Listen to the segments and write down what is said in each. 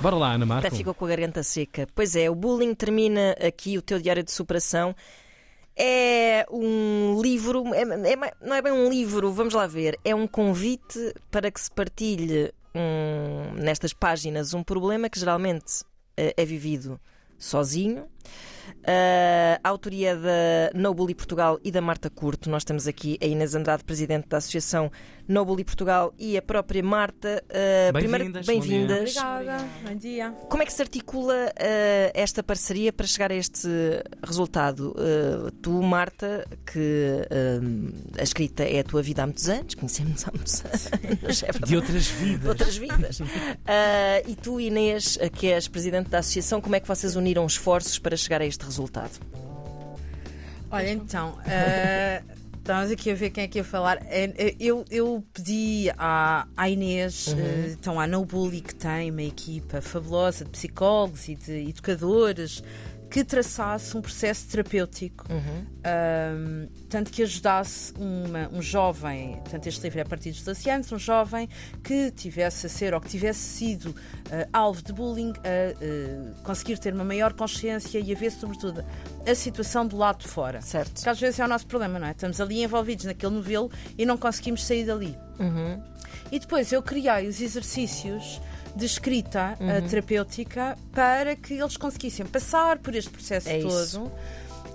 Bora lá, Ana Marco. Até ficou com a garganta seca. Pois é, o bullying termina aqui, o teu diário de superação. É um livro, é, é, não é bem um livro, vamos lá ver. É um convite para que se partilhe um, nestas páginas um problema que geralmente é, é vivido sozinho. Uh, a autoria da Noble Portugal e da Marta Curto. Nós temos aqui a Inês Andrade, presidente da Associação Noble Portugal, e a própria Marta. Uh, bem-vindas. Bem-vindas. Obrigada. Bom dia. Como é que se articula uh, esta parceria para chegar a este resultado? tu, Marta, que a escrita é a tua vida há muitos anos, conhecemos há muitos anos. É de outras vidas. De outras vidas. e tu, Inês, que és presidente da associação, como é que vocês uniram esforços para chegar a este resultado? Olha, então, uh, estamos aqui a ver quem é que ia falar. Eu, eu pedi à, à Inês, uhum. uh, então à No Bully, que tem uma equipa fabulosa de psicólogos e de educadores, que traçasse um processo terapêutico, uhum. um, tanto que ajudasse uma, um jovem, portanto este livro é a partir dos 12 anos, um jovem que tivesse a ser ou que tivesse sido uh, alvo de bullying, a uh, conseguir ter uma maior consciência e a ver sobretudo a situação do lado de fora. Certo. Porque às vezes é o nosso problema, não é? Estamos ali envolvidos naquele novelo e não conseguimos sair dali. Uhum. E depois eu criei os exercícios de escrita eh, uhum. uh, terapêutica para que eles conseguissem passar por este processo é todo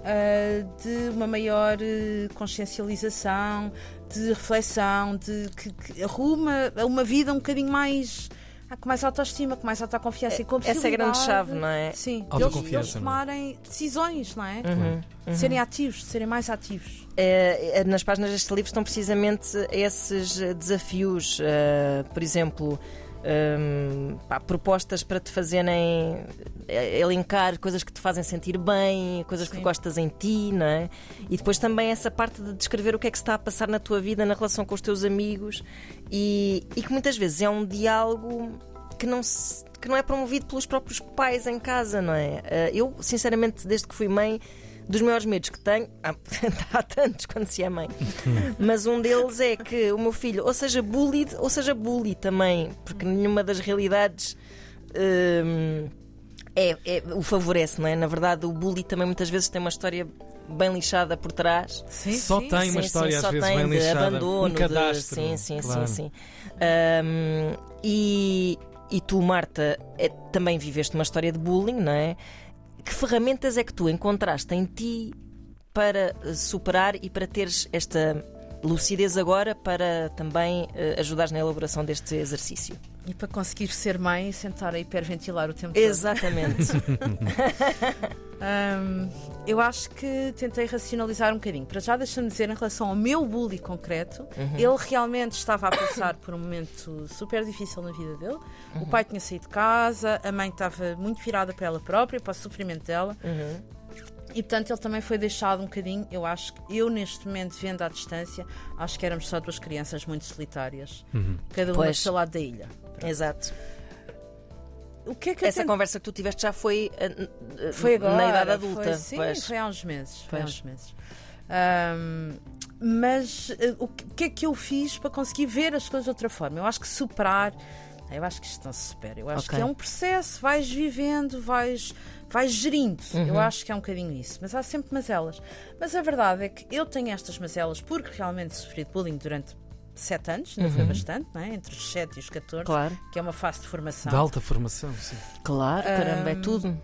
uh, de uma maior uh, consciencialização, de reflexão, de que, que arruma uma vida um bocadinho mais ah, com mais autoestima, com mais autoconfiança e com Essa é a grande chave, não é? Sim, eles, eles é? tomarem decisões, não é? Uhum, uhum. Serem ativos, serem mais ativos. É, nas páginas deste livro estão precisamente esses desafios, uh, por exemplo um, pá, propostas para te fazerem eh, elencar coisas que te fazem sentir bem, coisas Sim. que gostas em ti, não é? E depois também essa parte de descrever o que é que se está a passar na tua vida, na relação com os teus amigos e, e que muitas vezes é um diálogo que não, se, que não é promovido pelos próprios pais em casa, não é? Eh, eu, sinceramente, desde que fui mãe dos maiores medos que tenho, há, há tantos quando se é mãe, mas um deles é que o meu filho ou seja bullied ou seja bully também, porque nenhuma das realidades. Hum, é, é, o favorece, não é? Na verdade, o bully também muitas vezes tem uma história bem lixada por trás. Sim, só sim, tem uma sim, história sim, às vezes bem lixada. Abandono, um cadastro. De, sim, sim, claro. sim, sim. Um, e, e tu, Marta, é, também viveste uma história de bullying, não é? Que ferramentas é que tu encontraste em ti para superar e para teres esta lucidez agora para também uh, ajudares na elaboração deste exercício? E para conseguir ser mãe e sentar a hiperventilar o tempo Exatamente. todo. Exatamente. eu acho que tentei racionalizar um bocadinho. Para já deixa-me dizer, em relação ao meu bully concreto, uhum. ele realmente estava a passar por um momento super difícil na vida dele. Uhum. O pai tinha saído de casa, a mãe estava muito virada para ela própria, para o sofrimento dela. Uhum. E portanto ele também foi deixado um bocadinho. Eu acho que eu, neste momento, vendo à distância, acho que éramos só duas crianças muito solitárias, uhum. cada uma do seu lado da ilha. Pronto. Exato. O que é que Essa tento... conversa que tu tiveste já foi, uh, foi agora, na idade adulta? Foi, sim, pois. foi há uns meses. Foi há uns meses. Um, mas uh, o que é que eu fiz para conseguir ver as coisas de outra forma? Eu acho que superar. Eu acho que isto não se supera. Eu acho okay. que é um processo, vais vivendo, vais, vais gerindo. Uhum. Eu acho que é um bocadinho isso. Mas há sempre mazelas. Mas a verdade é que eu tenho estas mazelas porque realmente sofri de bullying durante sete anos, ainda uhum. foi bastante, não é? entre os 7 e os 14, claro. que é uma fase de formação. De alta formação, sim. Claro, caramba, um, é tudo.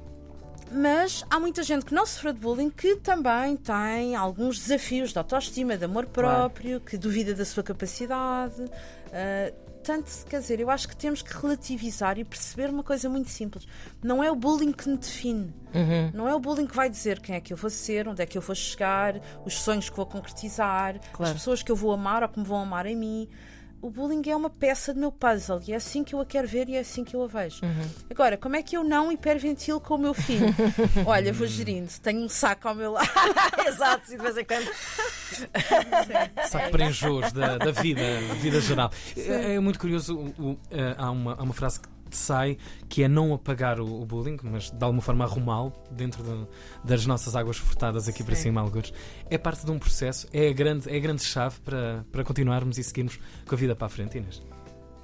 Mas há muita gente que não sofreu de bullying que também tem alguns desafios de autoestima, de amor próprio, claro. que duvida da sua capacidade. Uh, Portanto, quer dizer, eu acho que temos que relativizar e perceber uma coisa muito simples. Não é o bullying que me define. Uhum. Não é o bullying que vai dizer quem é que eu vou ser, onde é que eu vou chegar, os sonhos que vou concretizar, claro. as pessoas que eu vou amar ou que me vão amar em mim o bullying é uma peça do meu puzzle e é assim que eu a quero ver e é assim que eu a vejo. Uhum. Agora, como é que eu não hiperventilo com o meu filho? Olha, vou gerindo, tenho um saco ao meu lado. Exato, de vez em quando. saco para enjoos da, da vida, vida geral. É, é, muito curioso, o, o, eh, há, uma, há uma frase que sai, que é não apagar o, o bullying, mas de alguma forma arrumá-lo dentro de, das nossas águas furtadas aqui Sim. para cima, alguns. É parte de um processo, é a grande, é a grande chave para, para continuarmos e seguirmos com a vida para a frente, Inês.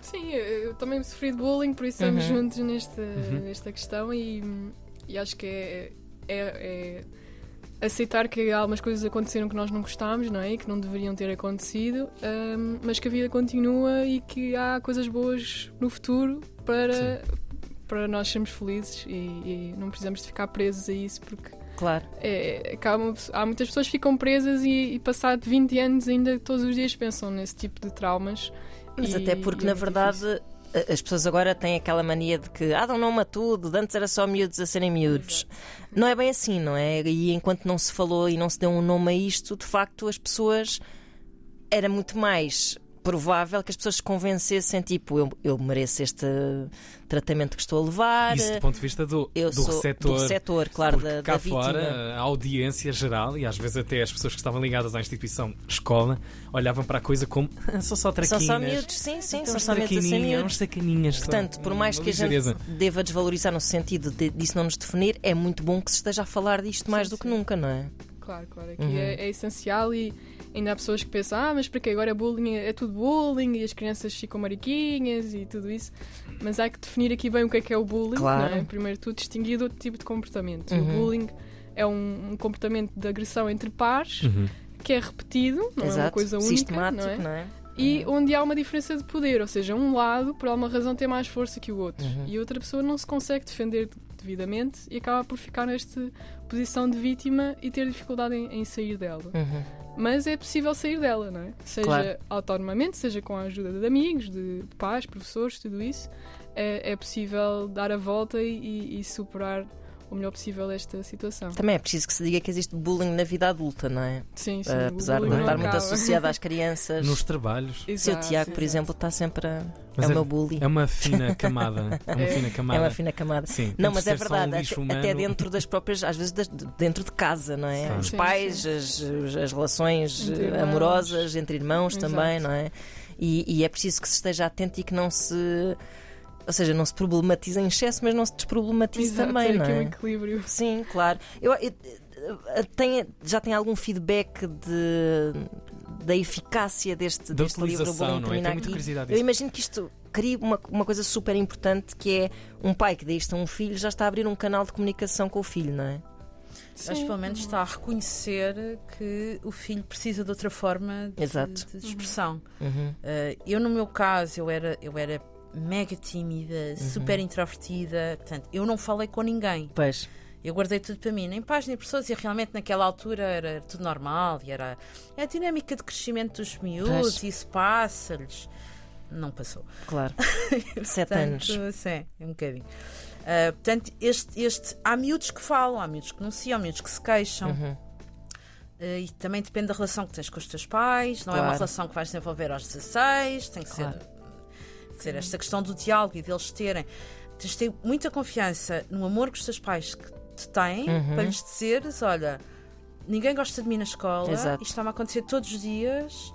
Sim, eu, eu também sofri de bullying, por isso estamos Uhum. juntos neste, Uhum. nesta questão e, e acho que é, é- é aceitar que algumas coisas aconteceram que nós não gostámos, não é? E que não deveriam ter acontecido, hum, mas que a vida continua e que há coisas boas no futuro para, para nós sermos felizes e, e não precisamos de ficar presos a isso porque Claro. é, acabam- há muitas pessoas que ficam presas e, e passado 20 anos ainda todos os dias pensam nesse tipo de traumas. Mas E- até porque, é na verdade, difícil. as pessoas agora têm aquela mania de que ah, dão nome a tudo, de antes era só miúdos a serem miúdos. Não é bem assim, não é? E enquanto não se falou e não se deu um nome a isto, de facto, as pessoas. Era muito mais provável que as pessoas se convencessem, tipo, eu, eu mereço este tratamento que estou a levar. Isso do ponto de vista do, Eu do sou receptor. do receptor, claro, da, cá da vítima. fora, a audiência geral e às vezes até as pessoas que estavam ligadas à instituição escola olhavam para a coisa como são só São traquinas. só miúdos, sim, sim, Então, são só miúdos a ser traquininhos, miúdos. uns sacaninhas. Portanto, por mais que a gente ligeireza. deva desvalorizar no sentido de, disso não nos definir, é muito bom que se esteja a falar disto mais Sim, do que sim. nunca, não é? Claro, claro, aqui Uhum. é, é essencial e ainda há pessoas que pensam, ah, mas para que agora bullying é tudo bullying e as crianças ficam mariquinhas e tudo isso. Mas há que definir aqui bem o que é que é o bullying, Claro. não é? primeiro tudo distinguir do outro tipo de comportamento. Uhum. O bullying é um, um comportamento de agressão entre pares Uhum. que é repetido, não é uma Exato, coisa única, sistemático, não é? não é? E onde há uma diferença de poder, ou seja, um lado, por alguma razão, tem mais força que o outro. Uhum. E outra pessoa não se consegue defender devidamente e acaba por ficar nesta posição de vítima e ter dificuldade em, em sair dela. Uhum. Mas é possível sair dela, não é? Seja Claro. autonomamente, seja com a ajuda de amigos, de, pais, professores, tudo isso. É, é possível dar a volta e- e superar o melhor possível esta situação. Também é preciso que se diga que existe bullying na vida adulta, não é? Sim, sim. Uh, apesar de não não estar muito associado às crianças. Nos trabalhos. O seu Exato, Tiago, por exato. exemplo, está sempre a. Mas é o é- meu bully. É uma fina camada. É uma É. fina camada. É uma fina camada. Sim, Não, mas é um verdade, lixo até, dentro das próprias, às vezes das- dentro de casa, não é? Claro. Os Sim, pais, sim. As, as relações Entre eh, amorosas entre irmãos Exato. também, não é? E, e é preciso que se esteja atento e que não se. Ou seja, não se problematize em excesso, mas não se desproblematize Exato, também, ter não aqui um é? equilíbrio. Sim, claro. Eu, eu- eu- tem- já tem algum feedback de, da eficácia deste, Da deste livro utilização, Bullying não é? Tenho muita curiosidade Eu imagino que isto cria uma, uma coisa super importante que é um pai que dê isto a um filho já está a abrir um canal de comunicação com o filho, não é? Mas Sim. pelo menos está a reconhecer que o filho precisa de outra forma de, Exato. de expressão. Uhum. Uh, eu, no meu caso, eu era, eu era mega tímida, super introvertida, portanto, eu não falei com ninguém. Pois, Eu guardei tudo para mim, nem pais nem pessoas, e realmente naquela altura era, tudo normal, e era é a dinâmica de crescimento dos miúdos, e isso passa-lhes. Não passou. claro. Sete anos. Sim, é um bocadinho. Uh, portanto, este, este, há miúdos que falam, há miúdos que denunciam, há miúdos que se queixam. Uhum. Uh, e também depende da relação que tens com os teus pais, não é uma Claro. relação que vais desenvolver aos 16, tem que Claro. ser, ser esta questão do diálogo e deles terem. Tens de ter muita confiança no amor que os teus pais te têm Uhum. para lhes dizeres: olha, ninguém gosta de mim na escola, Exato. isto está-me a acontecer todos os dias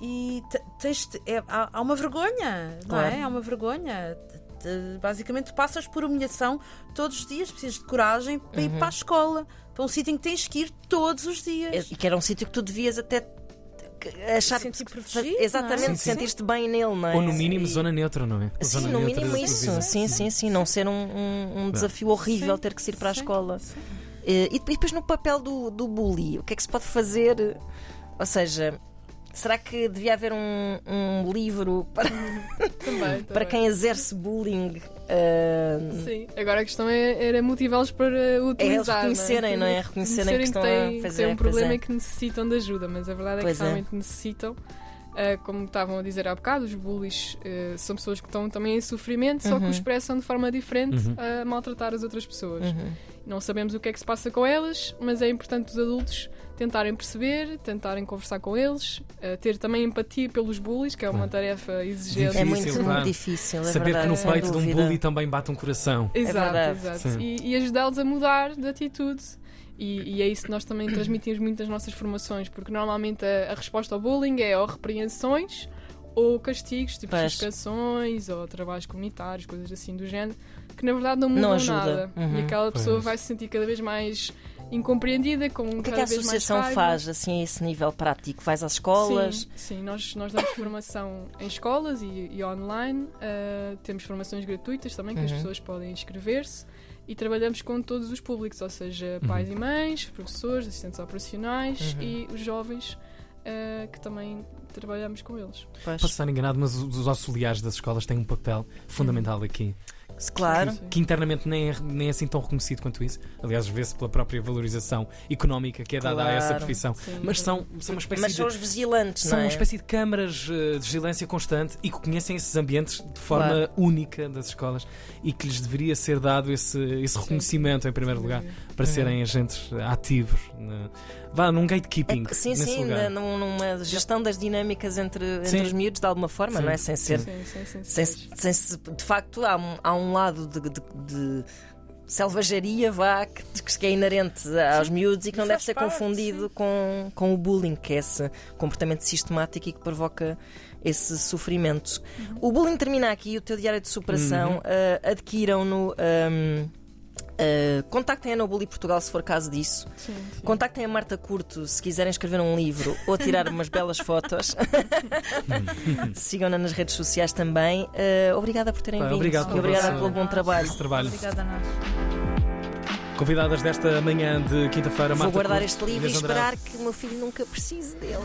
e te- tens de- é- há, há uma vergonha, não Claro. é? Há uma vergonha. Te- te- Basicamente, tu passas por humilhação todos os dias, precisas de coragem para Uhum. ir para a escola, para um sítio em que tens que ir todos os dias. E que era um sítio que tu devias até achar Sentir que- protegido, Exatamente, é? Sim, sim. sentiste bem nele, não é? Ou no mínimo E- zona neutra, não é? Sim, no neutra mínimo isso. Sim, sim, sim. Não ser um, um- um desafio horrível Sim, ter que se ir para a sim, escola. sim. Eh, E depois no papel do, do bully, o que é que se pode fazer? Ou seja, será que devia haver um, um livro para, Também, para também. quem exerce bullying? eh, Sim, agora a questão é, era motivá-los para é eles utilizar. reconhecerem, não é? Reconhecerem que estão têm, a fazer têm um problema é. e que necessitam de ajuda, mas a verdade é Pois que é. realmente necessitam. Ah, como estavam a dizer há bocado, os bullies ah, são pessoas que estão também em sofrimento, só que Uhum. o expressam de forma diferente Uhum. a maltratar as outras pessoas. Uhum. Não sabemos o que é que se passa com elas, mas é importante os adultos tentarem perceber, tentarem conversar com eles, ah, ter também empatia pelos bullies, que é uma tarefa exigente. É Difícil, muito, muito difícil, é Saber verdade, que no peito de um dúvida. bully também bate um coração. Exato, verdade. exato. E, e ajudá-los a mudar de atitude. E, e é isso que nós também transmitimos muito nas nossas formações, porque normalmente a, a resposta ao bullying é ou repreensões ou castigos, tipo Pois. suspensões ou trabalhos comunitários, coisas assim do género, que na verdade não mudam Não ajuda. nada. Uhum. E aquela pessoa Pois. vai se sentir cada vez mais incompreendida, com O que é cada que a associação faz assim, a esse nível prático? Vais às escolas? Sim, sim nós, nós damos formação em escolas e, e online. uh, temos formações gratuitas também, que as Uhum. pessoas podem inscrever-se. E trabalhamos com todos os públicos, ou seja, Uhum. pais e mães, professores, assistentes operacionais Uhum. e os jovens, uh, que também trabalhamos com eles. Pois. Posso estar enganado, mas os os auxiliares das escolas têm um papel fundamental aqui. Claro. Sim, sim. que internamente nem é, nem é assim tão reconhecido quanto isso. Aliás, vê-se pela própria valorização económica que é dada a essa Claro. profissão. Sim, Mas é são, são uma espécie Mas de. são os vigilantes, São não é? uma espécie de câmaras eh, de vigilância constante e que conhecem esses ambientes de forma Claro. única das escolas e que lhes deveria ser dado esse, esse Sim. reconhecimento, em primeiro lugar, para Uhum. serem agentes eh, ativos. né? Vá num gatekeeping. É que- sim, nesse sim, lugar. numa gestão das dinâmicas entre, entre Sim. os miúdos, de alguma forma, Sim. não é? Sem ser. Sim, sim, sim, Sem, sim. sem se- de facto, há um, há um lado de, de- de selvageria vá, que, que é inerente aos miúdos e que não Faz deve ser parte, confundido com, com o bullying, que é esse comportamento sistemático e que provoca esse sofrimento. O bullying termina aqui, o teu diário de superação, Uhum. ah, adquiram-no. ahm, ah, contactem a No Bully Portugal se for caso disso. Sim, sim. Contactem a Marta Curto se quiserem escrever um livro ou tirar umas belas fotos. Sigam-na nas redes sociais também. Uh, obrigada por terem Pá, vindo obrigado e obrigada pelo bom trabalho. Trabalho. Obrigada a nós. Convidadas desta manhã de quinta-feira, Vou Marta guardar Curto, este livro e esperar que o meu filho nunca precise dele.